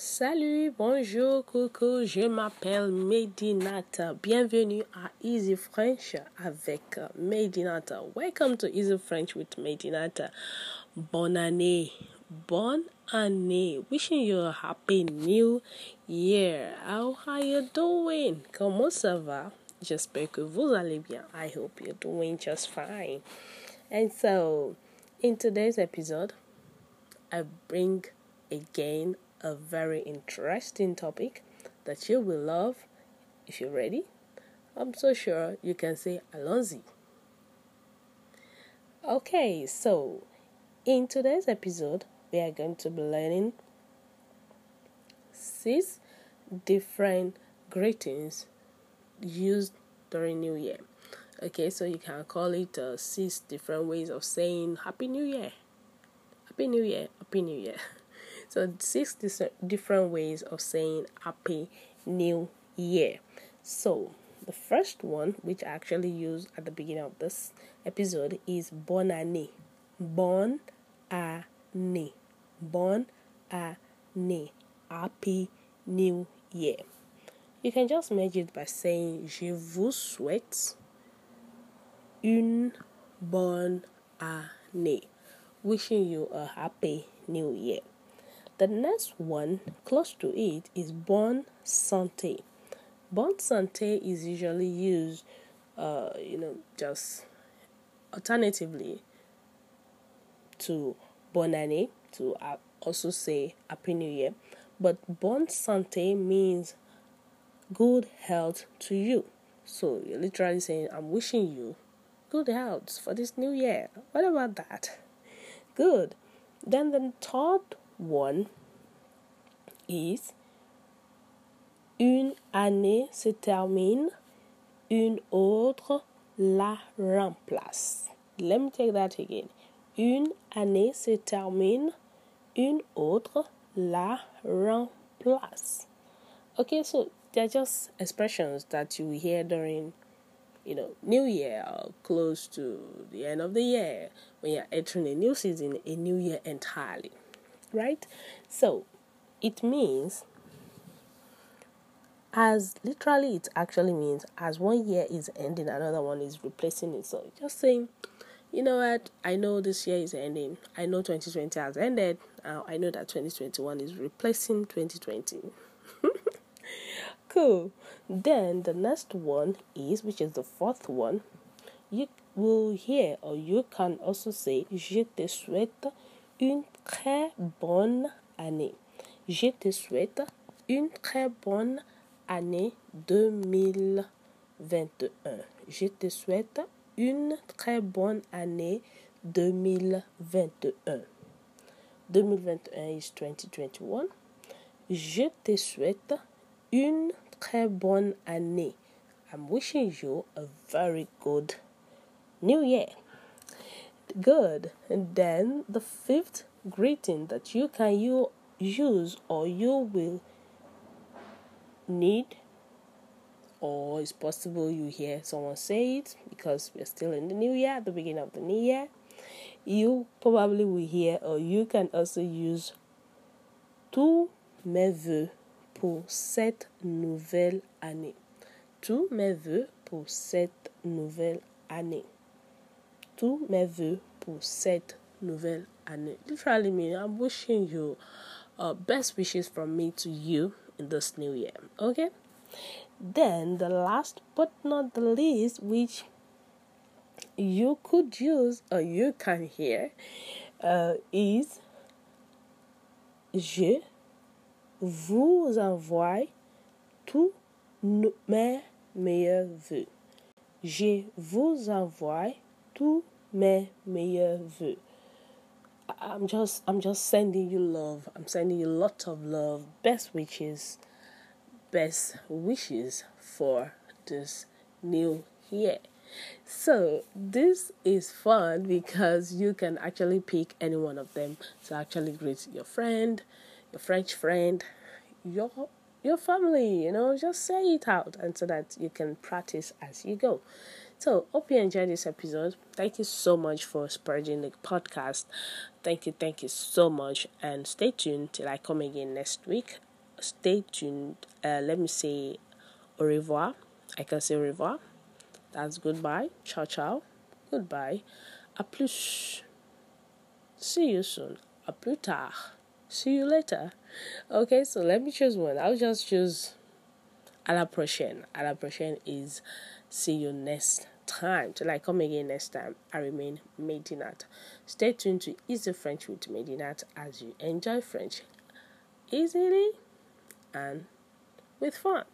Salut, bonjour, coucou, je m'appelle Medinata. Bienvenue à Easy French avec Medinata. Welcome to Easy French with Medinata. Bonne année, bonne année. Wishing you a happy new year. How are you doing? Comment ça va? J'espère que vous allez bien. I hope you're doing just fine. And so, in today's episode, I bring again a very interesting topic that you will love if you're ready. I'm so sure you can say Alonzi. Okay, so in today's episode, we are going to be learning six different greetings used during New Year. Okay, so you can call it uh, six different ways of saying Happy New Year. Happy New Year, Happy New Year. So, six different ways of saying Happy New Year. So, the first one, which I actually used at the beginning of this episode, is Bonne année. Bonne année. Bonne année. Happy New Year. You can just make it by saying Je vous souhaite une bonne année. Wishing you a happy new year. The next one, close to it, is bon Santé. Bon Santé is usually used, uh, you know, just alternatively to bon Année, to uh, also say Happy New Year. But bon Santé means good health to you. So you're literally saying, I'm wishing you good health for this new year. What about that? Good. Then the third one is une année se termine, une autre la remplace. Let me take that again. Une année se termine, une autre la remplace. Okay, so they're just expressions that you hear during you know, New Year or close to the end of the year when you're entering a new season, a new year entirely right? So it means as literally it actually means as one year is ending, another one is replacing it. So just saying, you know what, I know this year is ending. I know 2020 has ended. Uh, I know that 2021 is replacing 2020. cool. Then the next one is, which is the fourth one, you will hear or you can also say, Je te souhaite une très bonne année. Je te souhaite une très bonne année 2021. Je te souhaite une très bonne année 2021. 2021 is 2021. Je te souhaite une très bonne année. I'm wishing you a very good new year. Good. And then the fifth greeting that you can you use or you will need or it's possible you hear someone say it because we're still in the new year the beginning of the new year you probably will hear or you can also use tous mes voeux pour cette nouvelle année tous mes voeux pour cette nouvelle année tous mes voeux pour cette nouvelle année. Literally meaning I'm wishing you uh, best wishes from me to you in this new year. Okay? Then the last but not the least, which you could use or you can hear, uh, is Je vous envoie tous mes meilleurs vœux. Je vous envoie tous mes meilleurs vœux. I'm just I'm just sending you love. I'm sending you lots of love, best wishes, best wishes for this new year. So this is fun because you can actually pick any one of them to actually greet your friend, your French friend, your your family, you know, just say it out and so that you can practice as you go. So, hope you enjoyed this episode. Thank you so much for spreading the podcast. Thank you, thank you so much, and stay tuned till I come again next week. stay tuned. Uh, let me say au revoir. I can say au revoir. That's goodbye. Ciao, ciao. Goodbye. A plus. See you soon. A plus tard. See you later. Okay, so let me choose one. I'll just choose à la prochaine. À la prochaine is see you next time. Till I come again next time, I remain Medinat. Stay tuned to Easy French with Medinat as you enjoy French easily and with fun.